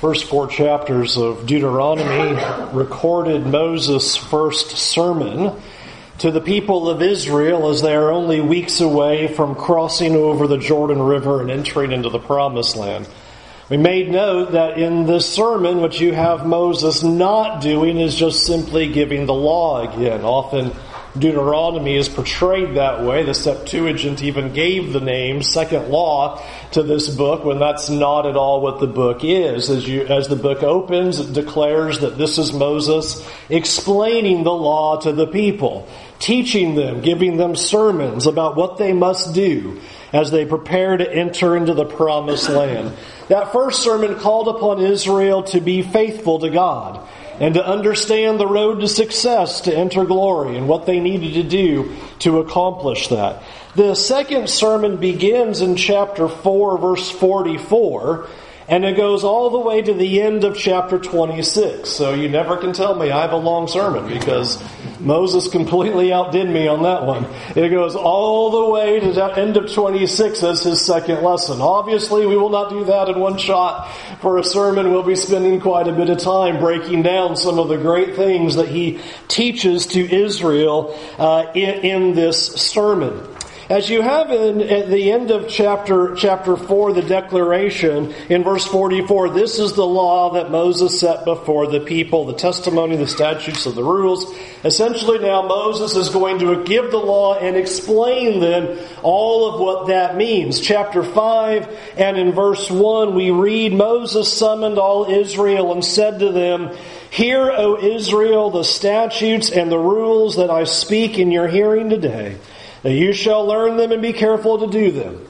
First four chapters of Deuteronomy recorded Moses' first sermon to the people of Israel as they are only weeks away from crossing over the Jordan River and entering into the Promised Land. We made note that in this sermon, what you have Moses not doing is just simply giving the law again. Often Deuteronomy is portrayed that way. The Septuagint even gave the name Second Law to this book when that's not at all what the book is. As you, as the book opens, it declares that this is Moses explaining the law to the people, teaching them, giving them sermons about what they must do as they prepare to enter into the promised land. That first sermon called upon Israel to be faithful to God and to understand the road to success to enter glory and what they needed to do to accomplish that. The second sermon begins in chapter 4, verse 44, and it goes all the way to the end of chapter 26. So you never can tell me I have a long sermon because Moses completely outdid me on that one. It goes all the way to the end of 26 as his second lesson. Obviously, we will not do that in one shot. For a sermon, we'll be spending quite a bit of time breaking down some of the great things that he teaches to Israel uh, in, in this sermon. As you have in, at the end of chapter, chapter 4, the declaration in verse 44, this is the law that Moses set before the people, the testimony, the statutes, of the rules. Essentially now Moses is going to give the law and explain then all of what that means. Chapter 5 and in verse 1 we read, Moses summoned all Israel and said to them, Hear, O Israel, the statutes and the rules that I speak in your hearing today you shall learn them and be careful to do them.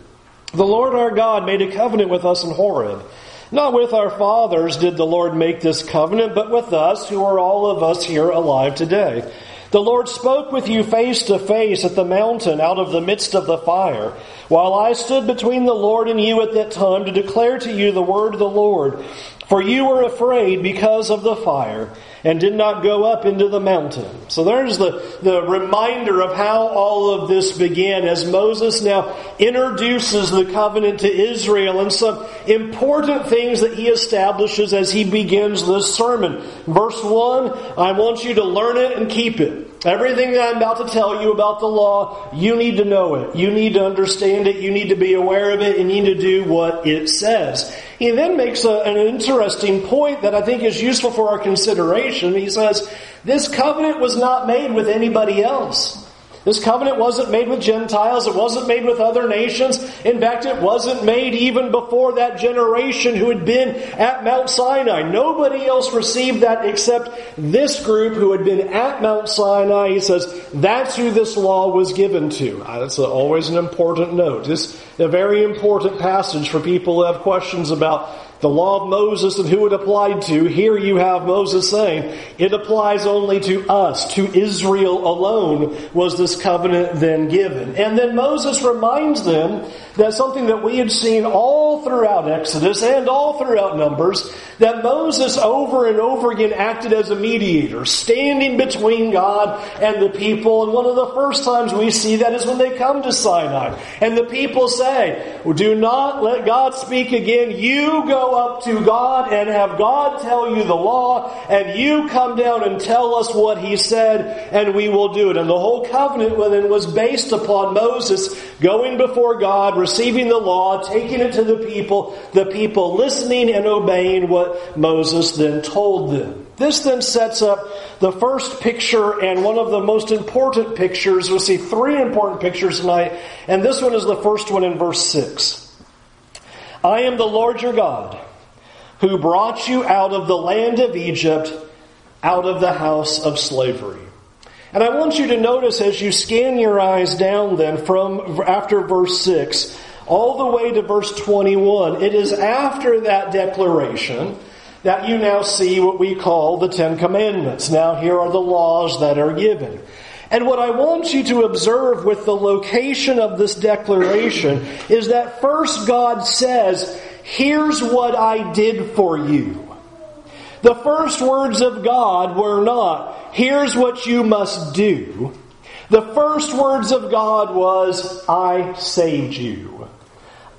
The Lord our God made a covenant with us in Horeb. Not with our fathers did the Lord make this covenant, but with us, who are all of us here alive today. The Lord spoke with you face to face at the mountain out of the midst of the fire, while I stood between the Lord and you at that time to declare to you the word of the Lord. For you were afraid because of the fire and did not go up into the mountain. So there's the, the reminder of how all of this began as Moses now introduces the covenant to Israel and some important things that he establishes as he begins this sermon. Verse 1, I want you to learn it and keep it. Everything that I'm about to tell you about the law, you need to know it. You need to understand it. You need to be aware of it. And you need to do what it says. He then makes a, an interesting point that I think is useful for our consideration. He says, this covenant was not made with anybody else. This covenant wasn't made with Gentiles. It wasn't made with other nations. In fact, it wasn't made even before that generation who had been at Mount Sinai. Nobody else received that except this group who had been at Mount Sinai. He says, that's who this law was given to. Uh, that's always an important note. This is a very important passage for people who have questions about the law of Moses and who it applied to, here you have Moses saying, it applies only to us, to Israel alone was this covenant then given. And then Moses reminds them that something that we had seen all throughout Exodus and all throughout Numbers, that Moses over and over again acted as a mediator, standing between God and the people. And one of the first times we see that is when they come to Sinai. And the people say, do not let God speak again. You go up to God and have God tell you the law, and you come down and tell us what He said, and we will do it. And the whole covenant then was based upon Moses going before God, receiving the law, taking it to the people, the people listening and obeying what Moses then told them. This then sets up the first picture and one of the most important pictures. We'll see three important pictures tonight, and this one is the first one in verse 6. I am the Lord your God, who brought you out of the land of Egypt, out of the house of slavery. And I want you to notice as you scan your eyes down then from after verse 6 all the way to verse 21, it is after that declaration that you now see what we call the Ten Commandments. Now here are the laws that are given. And what I want you to observe with the location of this declaration is that first God says, here's what I did for you. The first words of God were not, here's what you must do. The first words of God was, I saved you.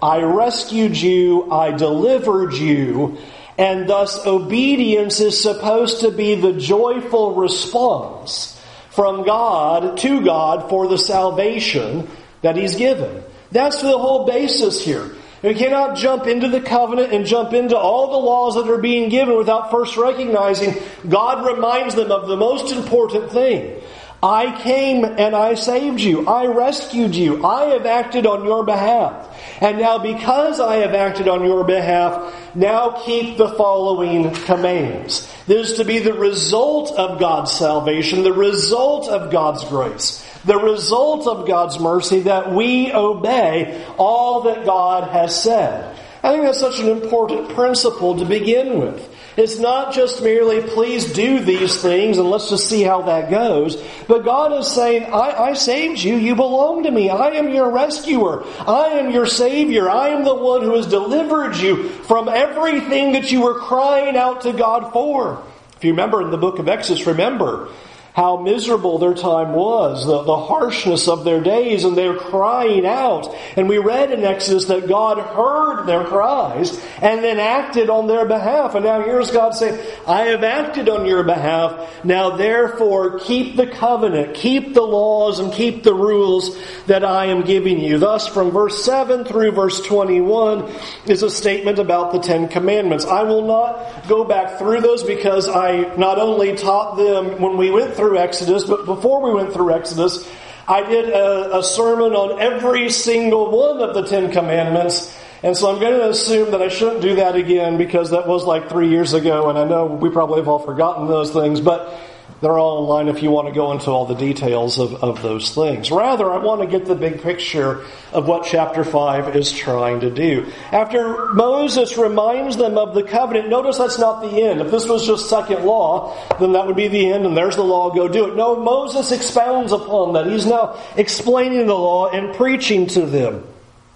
I rescued you. I delivered you. And thus, obedience is supposed to be the joyful response from God to God for the salvation that He's given. That's the whole basis here. We cannot jump into the covenant and jump into all the laws that are being given without first recognizing God reminds them of the most important thing. I came and I saved you. I rescued you. I have acted on your behalf. And now because I have acted on your behalf, now keep the following commands. This is to be the result of God's salvation, the result of God's grace, the result of God's mercy that we obey all that God has said. I think that's such an important principle to begin with. It's not just merely, please do these things and let's just see how that goes. But God is saying, I, I, saved you. You belong to me. I am your rescuer. I am your savior. I am the one who has delivered you from everything that you were crying out to God for. If you remember in the book of Exodus, remember, how miserable their time was, the, the harshness of their days, and they're crying out. And we read in Exodus that God heard their cries and then acted on their behalf. And now here's God saying, I have acted on your behalf. Now therefore keep the covenant, keep the laws, and keep the rules that I am giving you. Thus, from verse 7 through verse 21 is a statement about the Ten Commandments. I will not go back through those because I not only taught them when we went through through Exodus, but before we went through Exodus, I did a, a sermon on every single one of the Ten Commandments. And so I'm going to assume that I shouldn't do that again because that was like three years ago, and I know we probably have all forgotten those things. But they're all online if you want to go into all the details of, of those things. Rather, I want to get the big picture of what chapter 5 is trying to do. After Moses reminds them of the covenant, notice that's not the end. If this was just second law, then that would be the end and there's the law, go do it. No, Moses expounds upon that. He's now explaining the law and preaching to them.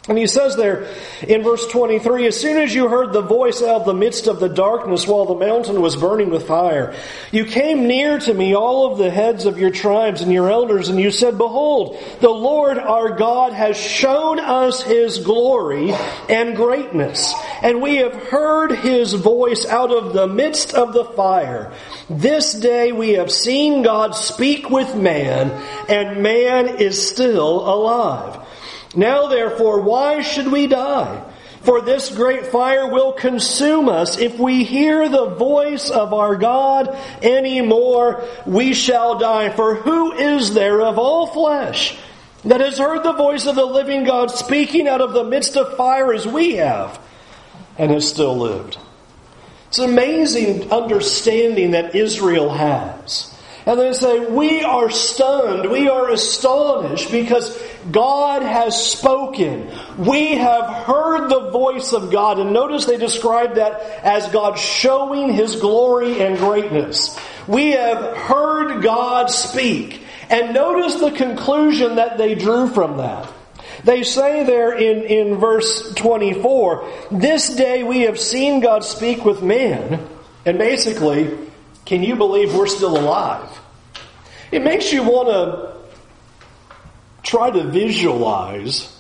And he says there in verse 23, as soon as you heard the voice out of the midst of the darkness while the mountain was burning with fire, you came near to me, all of the heads of your tribes and your elders, and you said, behold, the Lord our God has shown us his glory and greatness, and we have heard his voice out of the midst of the fire. This day we have seen God speak with man, and man is still alive. Now therefore, why should we die? For this great fire will consume us. If we hear the voice of our God any more, we shall die. For who is there of all flesh that has heard the voice of the living God speaking out of the midst of fire as we have and has still lived? It's an amazing understanding that Israel has. And they say, we are stunned, we are astonished because God has spoken. We have heard the voice of God. And notice they describe that as God showing His glory and greatness. We have heard God speak. And notice the conclusion that they drew from that. They say there in, in verse 24, this day we have seen God speak with man. And basically, can you believe we're still alive? It makes you want to try to visualize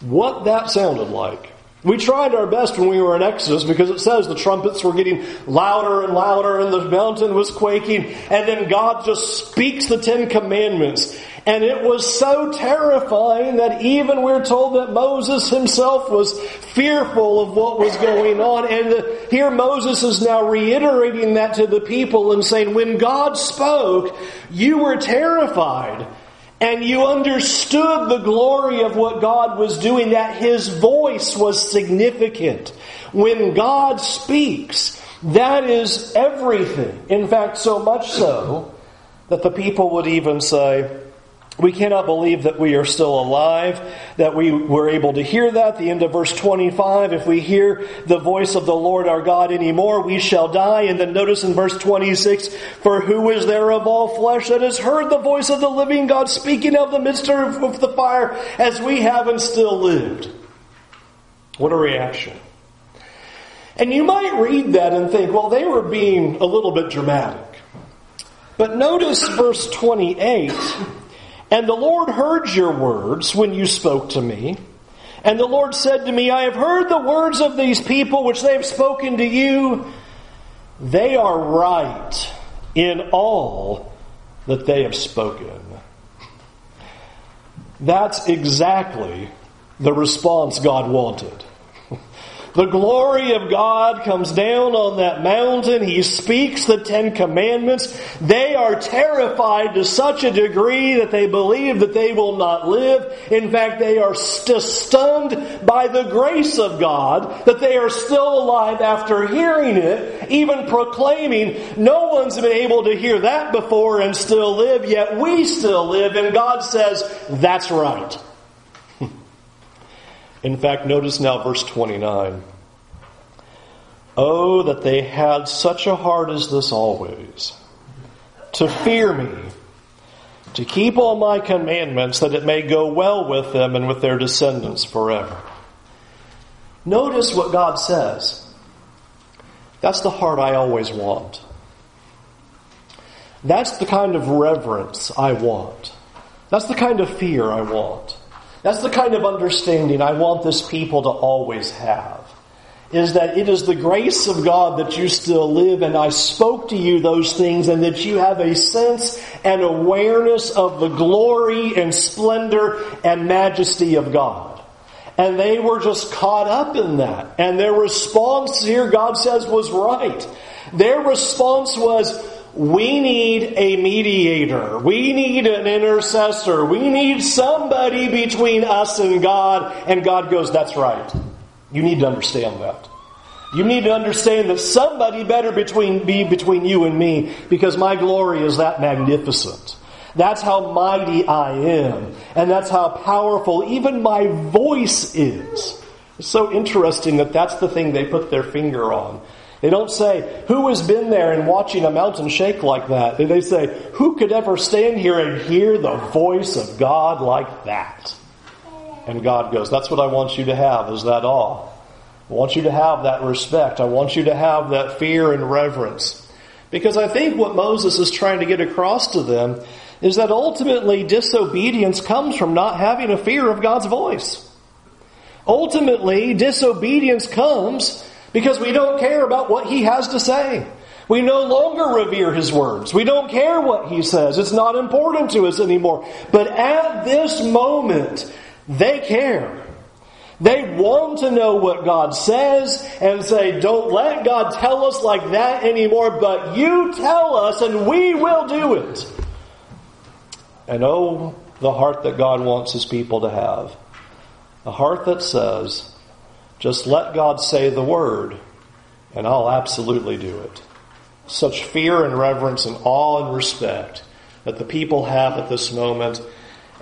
what that sounded like. We tried our best when we were in Exodus because it says the trumpets were getting louder and louder and the mountain was quaking and then God just speaks the Ten Commandments. And it was so terrifying that even we're told that Moses himself was fearful of what was going on. And the, here Moses is now reiterating that to the people and saying, when God spoke, you were terrified and you understood the glory of what God was doing, that His voice was significant. When God speaks, that is everything. In fact, so much so that the people would even say, we cannot believe that we are still alive, that we were able to hear that. The end of verse 25, if we hear the voice of the Lord our God anymore, we shall die. And then notice in verse 26, for who is there of all flesh that has heard the voice of the living God speaking of the midst of the fire as we have and still lived? What a reaction. And you might read that and think, well, they were being a little bit dramatic. But notice verse 28 and the Lord heard your words when you spoke to me. And the Lord said to me, I have heard the words of these people which they have spoken to you. They are right in all that they have spoken. That's exactly the response God wanted. The glory of God comes down on that mountain. He speaks the Ten Commandments. They are terrified to such a degree that they believe that they will not live. In fact, they are st- stunned by the grace of God that they are still alive after hearing it, even proclaiming, no one's been able to hear that before and still live, yet we still live. And God says, that's right. In fact, notice now verse 29. Oh, that they had such a heart as this always, to fear me, to keep all my commandments, that it may go well with them and with their descendants forever. Notice what God says. That's the heart I always want. That's the kind of reverence I want. That's the kind of fear I want. That's the kind of understanding I want this people to always have. Is that it is the grace of God that you still live and I spoke to you those things and that you have a sense and awareness of the glory and splendor and majesty of God. And they were just caught up in that. And their response here, God says, was right. Their response was, we need a mediator. We need an intercessor. We need somebody between us and God. And God goes, That's right. You need to understand that. You need to understand that somebody better between, be between you and me because my glory is that magnificent. That's how mighty I am. And that's how powerful even my voice is. It's so interesting that that's the thing they put their finger on. They don't say, who has been there and watching a mountain shake like that? They say, who could ever stand here and hear the voice of God like that? And God goes, that's what I want you to have, is that all. I want you to have that respect. I want you to have that fear and reverence. Because I think what Moses is trying to get across to them is that ultimately disobedience comes from not having a fear of God's voice. Ultimately, disobedience comes because we don't care about what he has to say. We no longer revere his words. We don't care what he says. It's not important to us anymore. But at this moment, they care. They want to know what God says and say, don't let God tell us like that anymore, but you tell us and we will do it. And oh, the heart that God wants his people to have. A heart that says, just let God say the word, and I'll absolutely do it. Such fear and reverence and awe and respect that the people have at this moment.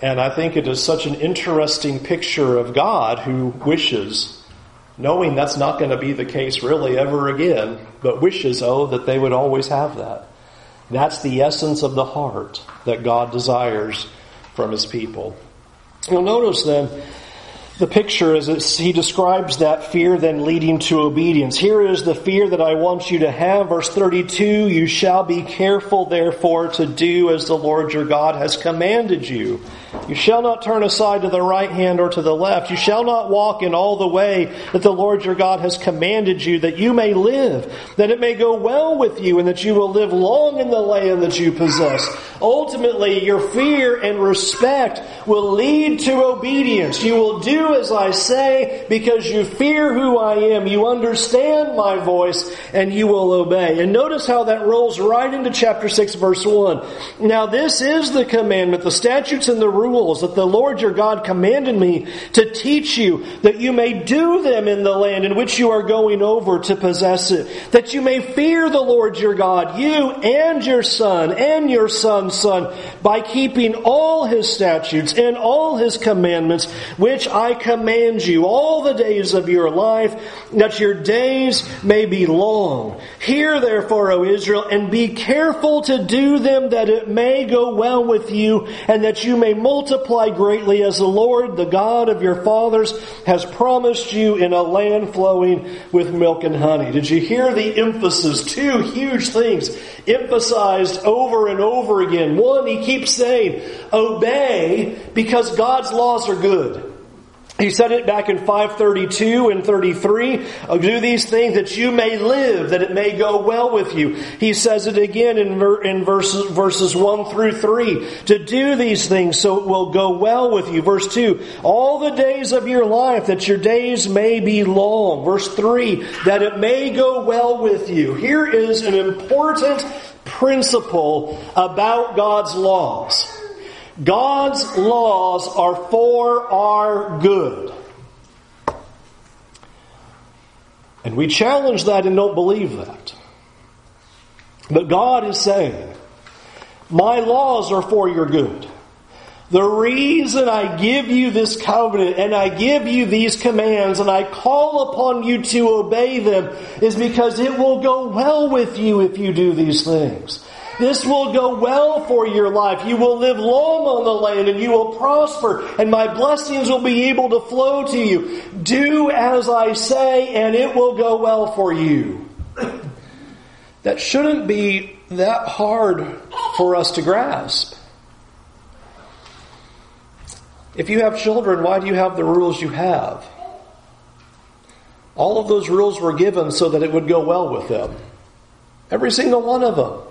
And I think it is such an interesting picture of God who wishes, knowing that's not going to be the case really ever again, but wishes, oh, that they would always have that. That's the essence of the heart that God desires from his people. You'll notice then the picture as he describes that fear then leading to obedience. Here is the fear that I want you to have. Verse 32, you shall be careful therefore to do as the Lord your God has commanded you. You shall not turn aside to the right hand or to the left. You shall not walk in all the way that the Lord your God has commanded you that you may live, that it may go well with you and that you will live long in the land that you possess. Ultimately, your fear and respect will lead to obedience. You will do as I say because you fear who I am. You understand my voice and you will obey. And notice how that rolls right into chapter 6 verse 1. Now this is the commandment, the statutes and the rules that the Lord your God commanded me to teach you that you may do them in the land in which you are going over to possess it. That you may fear the Lord your God, you and your son and your son's son by keeping all his statutes and all his commandments which I command you all the days of your life, that your days may be long. Hear therefore, O Israel, and be careful to do them that it may go well with you, and that you may multiply greatly as the Lord, the God of your fathers, has promised you in a land flowing with milk and honey. Did you hear the emphasis? Two huge things emphasized over and over again. One, he keeps saying, obey because God's laws are good. He said it back in 532 and 33. Do these things that you may live, that it may go well with you. He says it again in, in verses, verses 1 through 3. To do these things so it will go well with you. Verse 2. All the days of your life, that your days may be long. Verse 3. That it may go well with you. Here is an important principle about God's laws. God's laws are for our good. And we challenge that and don't believe that. But God is saying, My laws are for your good. The reason I give you this covenant and I give you these commands and I call upon you to obey them is because it will go well with you if you do these things. This will go well for your life. You will live long on the land and you will prosper and my blessings will be able to flow to you. Do as I say and it will go well for you. That shouldn't be that hard for us to grasp. If you have children, why do you have the rules you have? All of those rules were given so that it would go well with them. Every single one of them.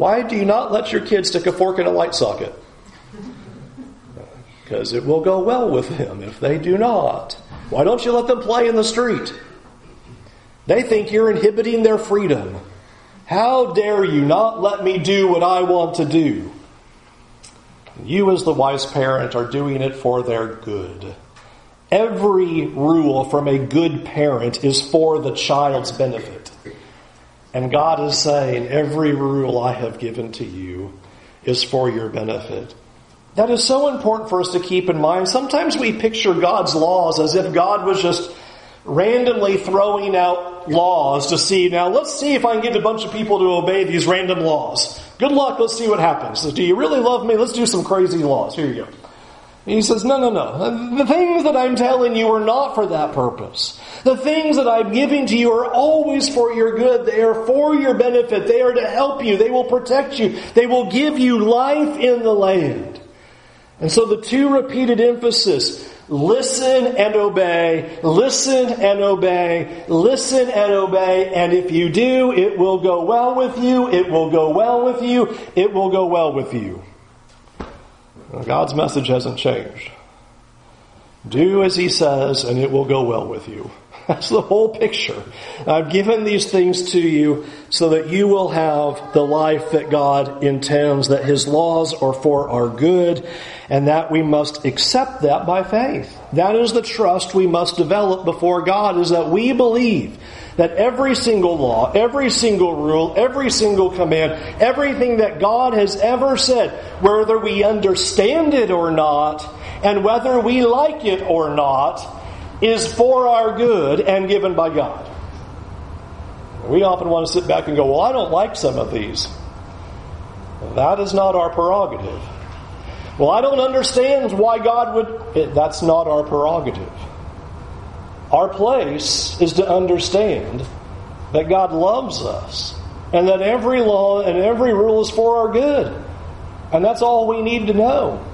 Why do you not let your kids stick a fork in a light socket? Because it will go well with them if they do not. Why don't you let them play in the street? They think you're inhibiting their freedom. How dare you not let me do what I want to do? You, as the wise parent, are doing it for their good. Every rule from a good parent is for the child's benefit. And God is saying, every rule I have given to you is for your benefit. That is so important for us to keep in mind. Sometimes we picture God's laws as if God was just randomly throwing out laws to see, now let's see if I can get a bunch of people to obey these random laws. Good luck, let's see what happens. Do you really love me? Let's do some crazy laws. Here you go. And he says, no, no, no. The things that I'm telling you are not for that purpose. The things that I'm giving to you are always for your good. They are for your benefit. They are to help you. They will protect you. They will give you life in the land. And so the two repeated emphasis, listen and obey, listen and obey, listen and obey, and if you do, it will go well with you, it will go well with you, it will go well with you. God's message hasn't changed. Do as he says, and it will go well with you. That's the whole picture. I've given these things to you so that you will have the life that God intends, that His laws are for our good, and that we must accept that by faith. That is the trust we must develop before God, is that we believe that every single law, every single rule, every single command, everything that God has ever said, whether we understand it or not, and whether we like it or not, is for our good and given by God. We often want to sit back and go, Well, I don't like some of these. That is not our prerogative. Well, I don't understand why God would. Eh, that's not our prerogative. Our place is to understand that God loves us and that every law and every rule is for our good. And that's all we need to know.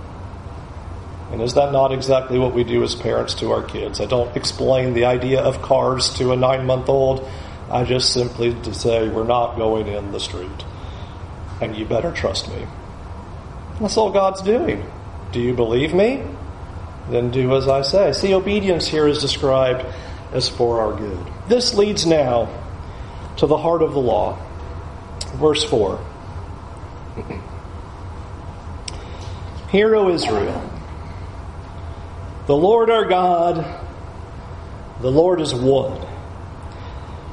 And is that not exactly what we do as parents to our kids? I don't explain the idea of cars to a nine month old. I just simply say, we're not going in the street. And you better trust me. That's all God's doing. Do you believe me? Then do as I say. See, obedience here is described as for our good. This leads now to the heart of the law. Verse 4. Hear, O Israel. The Lord our God, the Lord is one.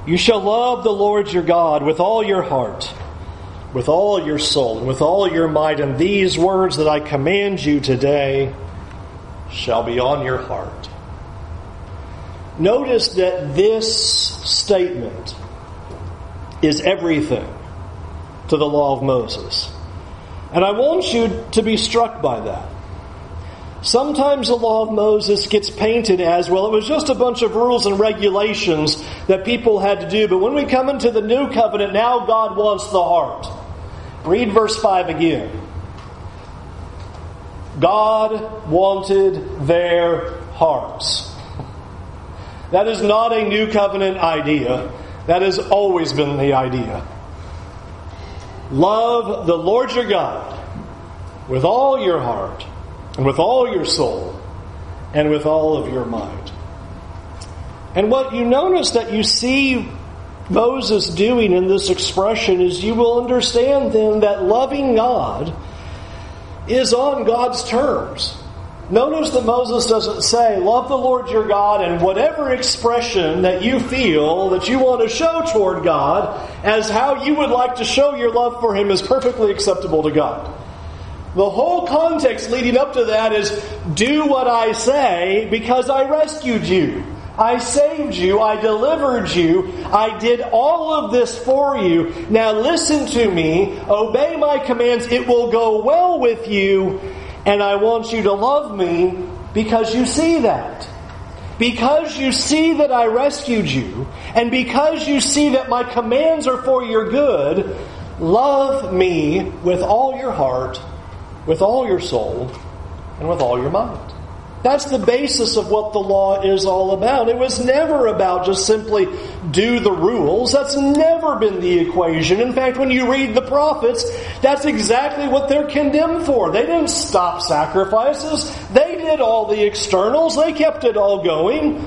You shall love the Lord your God with all your heart, with all your soul, and with all your might, and these words that I command you today shall be on your heart. Notice that this statement is everything to the law of Moses. And I want you to be struck by that. Sometimes the law of Moses gets painted as, well, it was just a bunch of rules and regulations that people had to do. But when we come into the new covenant, now God wants the heart. Read verse 5 again. God wanted their hearts. That is not a new covenant idea. That has always been the idea. Love the Lord your God with all your heart, and with all your soul, and with all of your mind. And what you notice that you see Moses doing in this expression is you will understand then that loving God is on God's terms. Notice that Moses doesn't say, Love the Lord your God, and whatever expression that you feel that you want to show toward God as how you would like to show your love for Him is perfectly acceptable to God. The whole context leading up to that is do what I say because I rescued you. I saved you. I delivered you. I did all of this for you. Now listen to me. Obey my commands. It will go well with you. And I want you to love me because you see that. Because you see that I rescued you, and because you see that my commands are for your good, love me with all your heart, with all your soul, and with all your mind. That's the basis of what the law is all about. It was never about just simply do the rules. That's never been the equation. In fact, when you read the prophets, that's exactly what they're condemned for. They didn't stop sacrifices. They did all the externals. They kept it all going.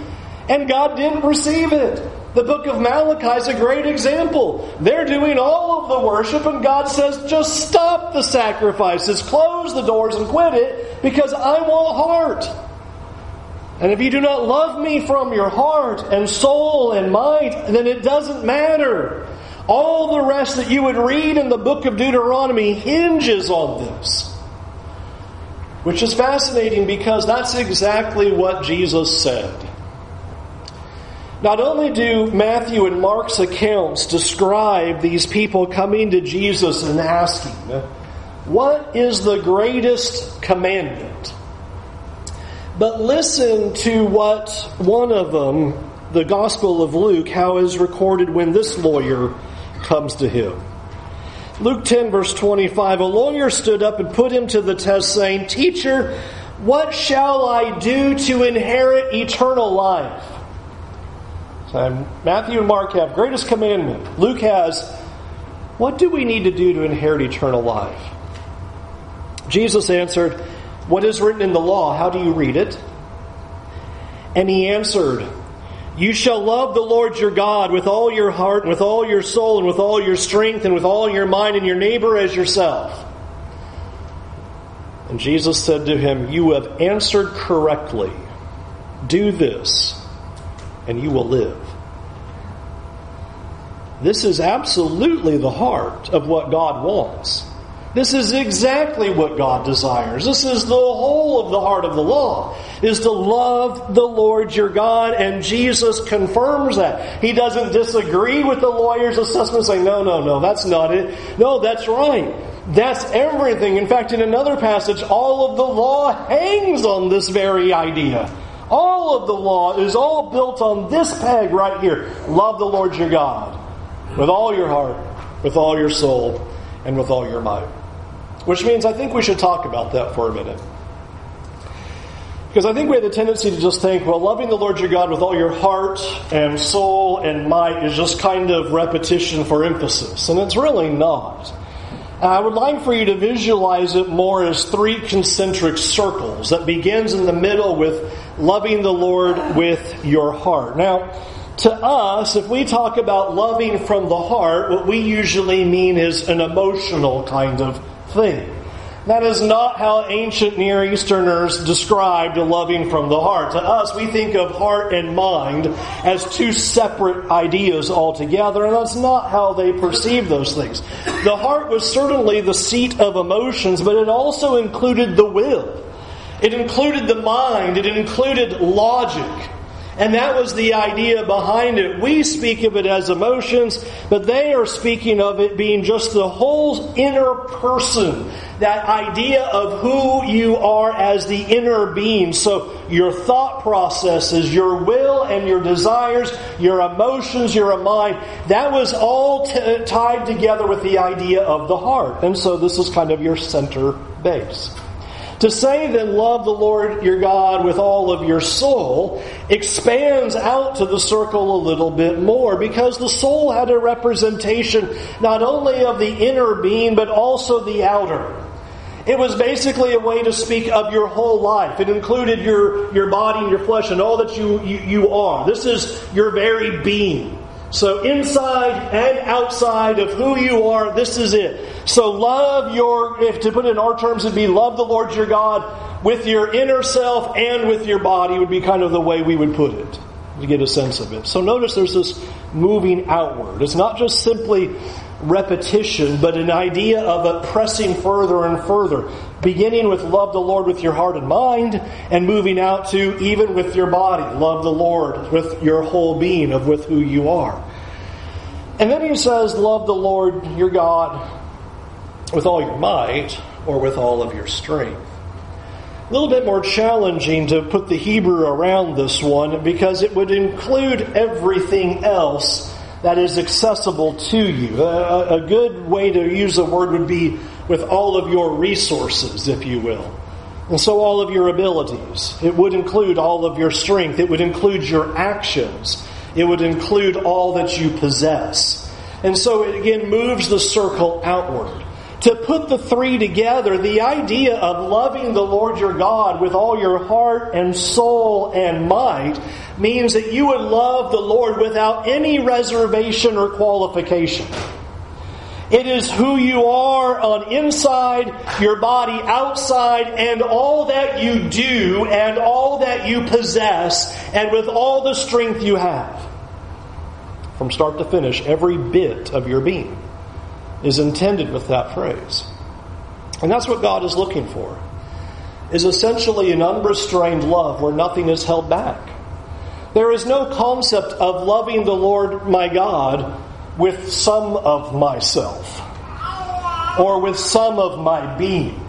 And God didn't receive it. The book of Malachi is a great example. They're doing all of the worship, and God says, just stop the sacrifices, close the doors, and quit it, because I want heart. And if you do not love me from your heart and soul and mind, then it doesn't matter. All the rest that you would read in the book of Deuteronomy hinges on this. Which is fascinating because that's exactly what Jesus said. Not only do Matthew and Mark's accounts describe these people coming to Jesus and asking, What is the greatest commandment? But listen to what one of them, the Gospel of Luke, how is recorded when this lawyer comes to him. Luke 10, verse 25 A lawyer stood up and put him to the test, saying, Teacher, what shall I do to inherit eternal life? So Matthew and Mark have greatest commandment. Luke has, What do we need to do to inherit eternal life? Jesus answered, what is written in the law? How do you read it? And he answered, You shall love the Lord your God with all your heart, and with all your soul, and with all your strength, and with all your mind, and your neighbor as yourself. And Jesus said to him, You have answered correctly. Do this, and you will live. This is absolutely the heart of what God wants. This is exactly what God desires. This is the whole of the heart of the law, is to love the Lord your God, and Jesus confirms that. He doesn't disagree with the lawyer's assessment saying, no, no, no, that's not it. No, that's right. That's everything. In fact, in another passage, all of the law hangs on this very idea. All of the law is all built on this peg right here. Love the Lord your God with all your heart, with all your soul, and with all your might. Which means I think we should talk about that for a minute. Because I think we have the tendency to just think, well, loving the Lord your God with all your heart and soul and might is just kind of repetition for emphasis. And it's really not. I would like for you to visualize it more as three concentric circles that begins in the middle with loving the Lord with your heart. Now, to us, if we talk about loving from the heart, what we usually mean is an emotional kind of thing. That is not how ancient Near Easterners described loving from the heart. To us, we think of heart and mind as two separate ideas altogether, and that's not how they perceive those things. The heart was certainly the seat of emotions, but it also included the will. It included the mind. It included logic. And that was the idea behind it. We speak of it as emotions, but they are speaking of it being just the whole inner person. That idea of who you are as the inner being. So your thought processes, your will and your desires, your emotions, your mind, that was all t- tied together with the idea of the heart. And so this is kind of your center base. To say then, love the Lord your God with all of your soul, expands out to the circle a little bit more because the soul had a representation not only of the inner being, but also the outer. It was basically a way to speak of your whole life. It included your, your body and your flesh and all that you, you, you are. This is your very being. So inside and outside of who you are, this is it. So love your, if to put it in our terms, it'd be love the Lord your God with your inner self and with your body would be kind of the way we would put it to get a sense of it. So notice there's this moving outward. It's not just simply repetition, but an idea of it pressing further and further, beginning with love the Lord with your heart and mind, and moving out to even with your body, love the Lord with your whole being of with who you are. And then he says, love the Lord your God with all your might or with all of your strength. A little bit more challenging to put the Hebrew around this one because it would include everything else that is accessible to you. A, a, good way to use the word would be with all of your resources, if you will. And so all of your abilities. It would include all of your strength. It would include your actions. It would include all that you possess. And so it again moves the circle outward. To put the three together, the idea of loving the Lord your God with all your heart and soul and might means that you would love the Lord without any reservation or qualification. It is who you are on inside, your body outside, and all that you do and all that you possess, and with all the strength you have. From start to finish, every bit of your being is intended with that phrase. And that's what God is looking for. Is essentially an unrestrained love where nothing is held back. There is no concept of loving the Lord my God with some of myself, or with some of my being,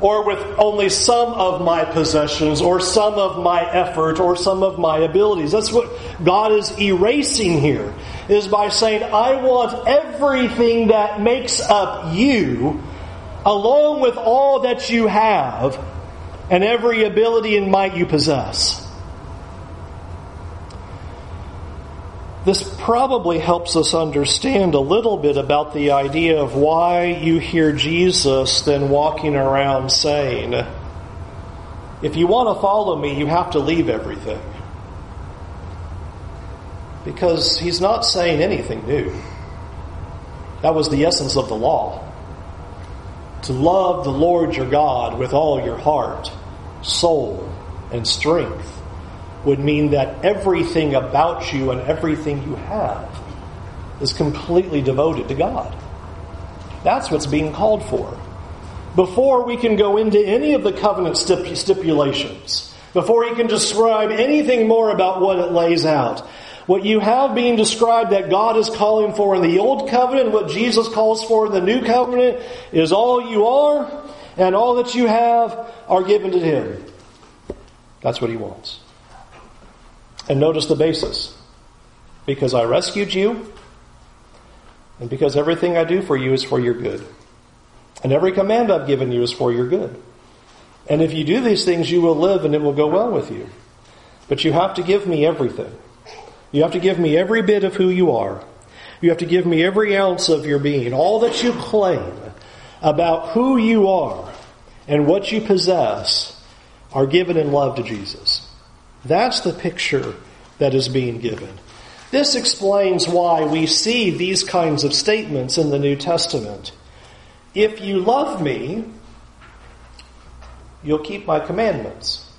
or with only some of my possessions, or some of my effort, or some of my abilities. That's what God is erasing here, is by saying, I want everything that makes up you, along with all that you have, and every ability and might you possess. This probably helps us understand a little bit about the idea of why you hear Jesus then walking around saying, if you want to follow me, you have to leave everything. Because he's not saying anything new. That was the essence of the law. To love the Lord your God with all your heart, soul, and strength would mean that everything about you and everything you have is completely devoted to God. That's what's being called for. Before we can go into any of the covenant stipulations, before he can describe anything more about what it lays out, what you have being described that God is calling for in the old covenant, what Jesus calls for in the new covenant, is all you are and all that you have are given to him. That's what he wants. And notice the basis. Because I rescued you, and because everything I do for you is for your good. And every command I've given you is for your good. And if you do these things, you will live and it will go well with you. But you have to give me everything. You have to give me every bit of who you are. You have to give me every ounce of your being. All that you claim about who you are and what you possess are given in love to Jesus. That's the picture that is being given. This explains why we see these kinds of statements in the New Testament. If you love me, you'll keep my commandments.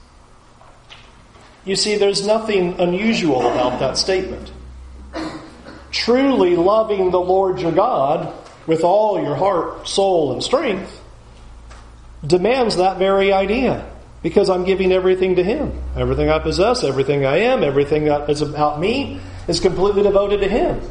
You see, there's nothing unusual about that statement. Truly loving the Lord your God with all your heart, soul, and strength demands that very idea. Because I'm giving everything to Him. Everything I possess, everything I am, everything that is about me is completely devoted to Him.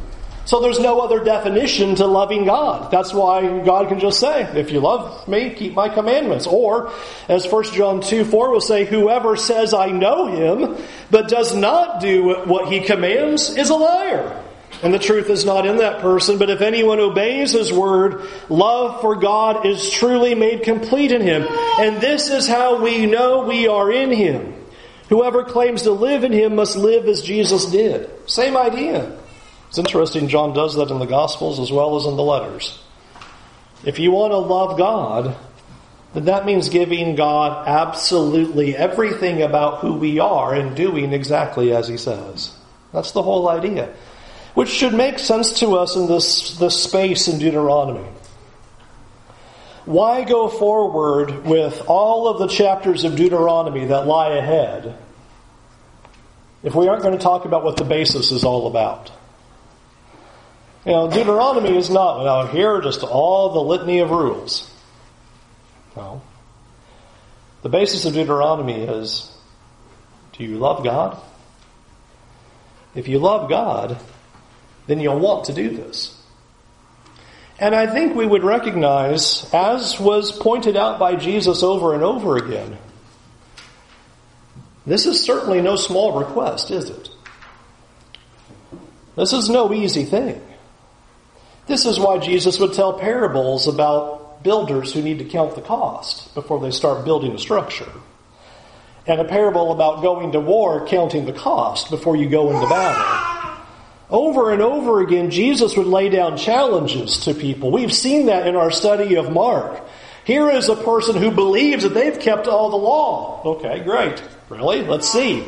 So there's no other definition to loving God. That's why God can just say, if you love me, keep my commandments. Or, as 1 John 2 4 will say, whoever says I know him, but does not do what he commands is a liar. And the truth is not in that person. But if anyone obeys his word, love for God is truly made complete in him. And this is how we know we are in him. Whoever claims to live in him must live as Jesus did. Same idea. It's interesting, John does that in the Gospels as well as in the letters. If you want to love God, then that means giving God absolutely everything about who we are and doing exactly as he says. That's the whole idea which should make sense to us in this, this space in Deuteronomy. Why go forward with all of the chapters of Deuteronomy that lie ahead if we aren't going to talk about what the basis is all about? You know, Deuteronomy is not, now here are just all the litany of rules. No. The basis of Deuteronomy is do you love God? If you love God, then you'll want to do this. And I think we would recognize, as was pointed out by Jesus over and over again, this is certainly no small request, is it? This is no easy thing. This is why Jesus would tell parables about builders who need to count the cost before they start building a structure. And a parable about going to war counting the cost before you go into battle. Over and over again, Jesus would lay down challenges to people. We've seen that in our study of Mark. Here is a person who believes that they've kept all the law. Okay, great. Really? Let's see.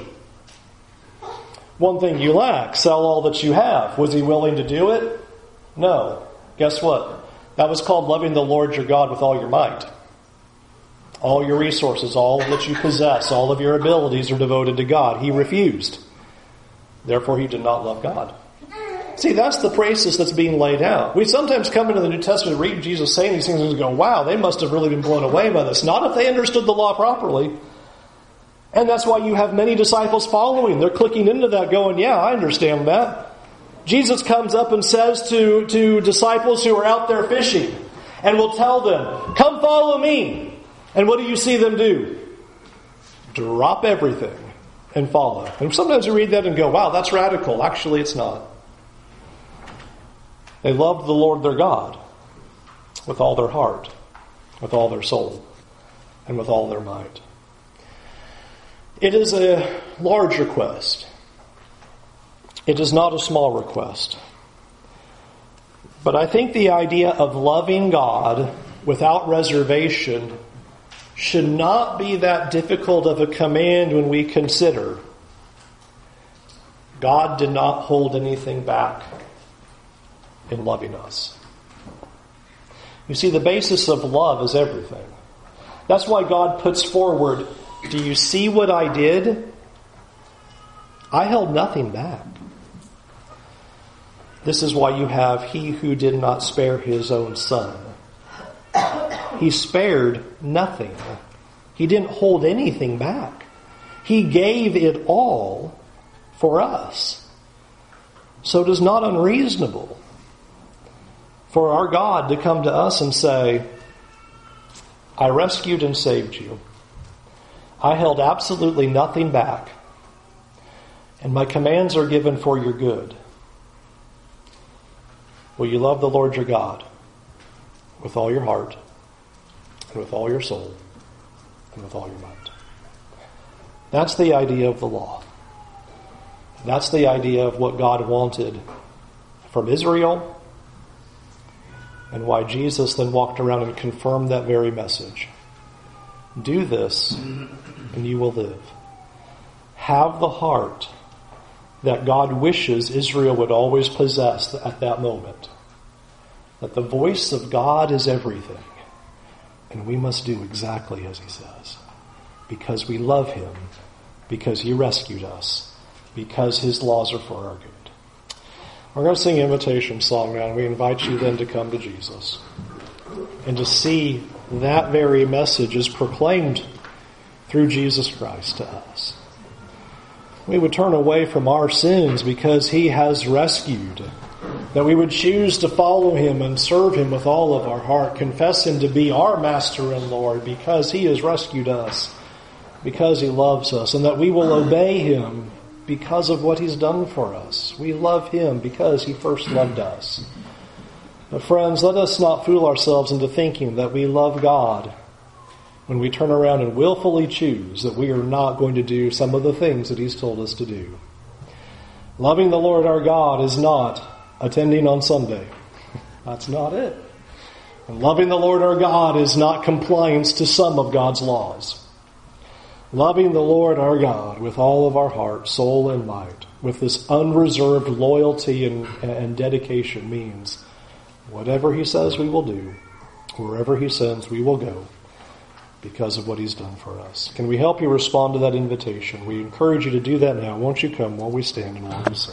One thing you lack, sell all that you have. Was he willing to do it? No. Guess what? That was called loving the Lord your God with all your might. All your resources, all that you possess, all of your abilities are devoted to God. He refused. Therefore, he did not love God. See, that's the basis that's being laid out. We sometimes come into the New Testament, read Jesus saying these things, and go, wow, they must have really been blown away by this. Not if they understood the law properly. And that's why you have many disciples following. They're clicking into that, going, yeah, I understand that. Jesus comes up and says to, to disciples who are out there fishing, and will tell them, come follow me. And what do you see them do? Drop everything and follow. And sometimes you read that and go, wow, that's radical. Actually, it's not. They loved the Lord their God with all their heart, with all their soul, and with all their might. It is a large request. It is not a small request. But I think the idea of loving God without reservation should not be that difficult of a command when we consider God did not hold anything back in loving us. You see, the basis of love is everything. That's why God puts forward, Do you see what I did? I held nothing back. This is why you have He who did not spare His own Son. He spared nothing. He didn't hold anything back. He gave it all for us. So it is not unreasonable for our God to come to us and say, I rescued and saved you. I held absolutely nothing back. And my commands are given for your good. Will you love the Lord your God with all your heart and with all your soul and with all your might? That's the idea of the law. That's the idea of what God wanted from Israel and why Jesus then walked around and confirmed that very message. Do this and you will live. Have the heart that God wishes Israel would always possess at that moment. That the voice of God is everything. And we must do exactly as he says. Because we love him. Because he rescued us. Because his laws are for our good. We're going to sing an invitation song now, and we invite you then to come to Jesus and to see that very message is proclaimed through Jesus Christ to us. We would turn away from our sins because He has rescued. That we would choose to follow Him and serve Him with all of our heart, confess Him to be our Master and Lord because He has rescued us, because He loves us, and that we will obey Him because of what He's done for us. We love Him because He first loved us. But friends, let us not fool ourselves into thinking that we love God when we turn around and willfully choose that we are not going to do some of the things that He's told us to do. Loving the Lord our God is not attending on Sunday. That's not it. And loving the Lord our God is not compliance to some of God's laws. Loving the Lord our God with all of our heart, soul, and might, with this unreserved loyalty and, and dedication means whatever He says we will do, wherever He sends we will go because of what He's done for us. Can we help you respond to that invitation? We encourage you to do that now. Won't you come while we stand and while we sing?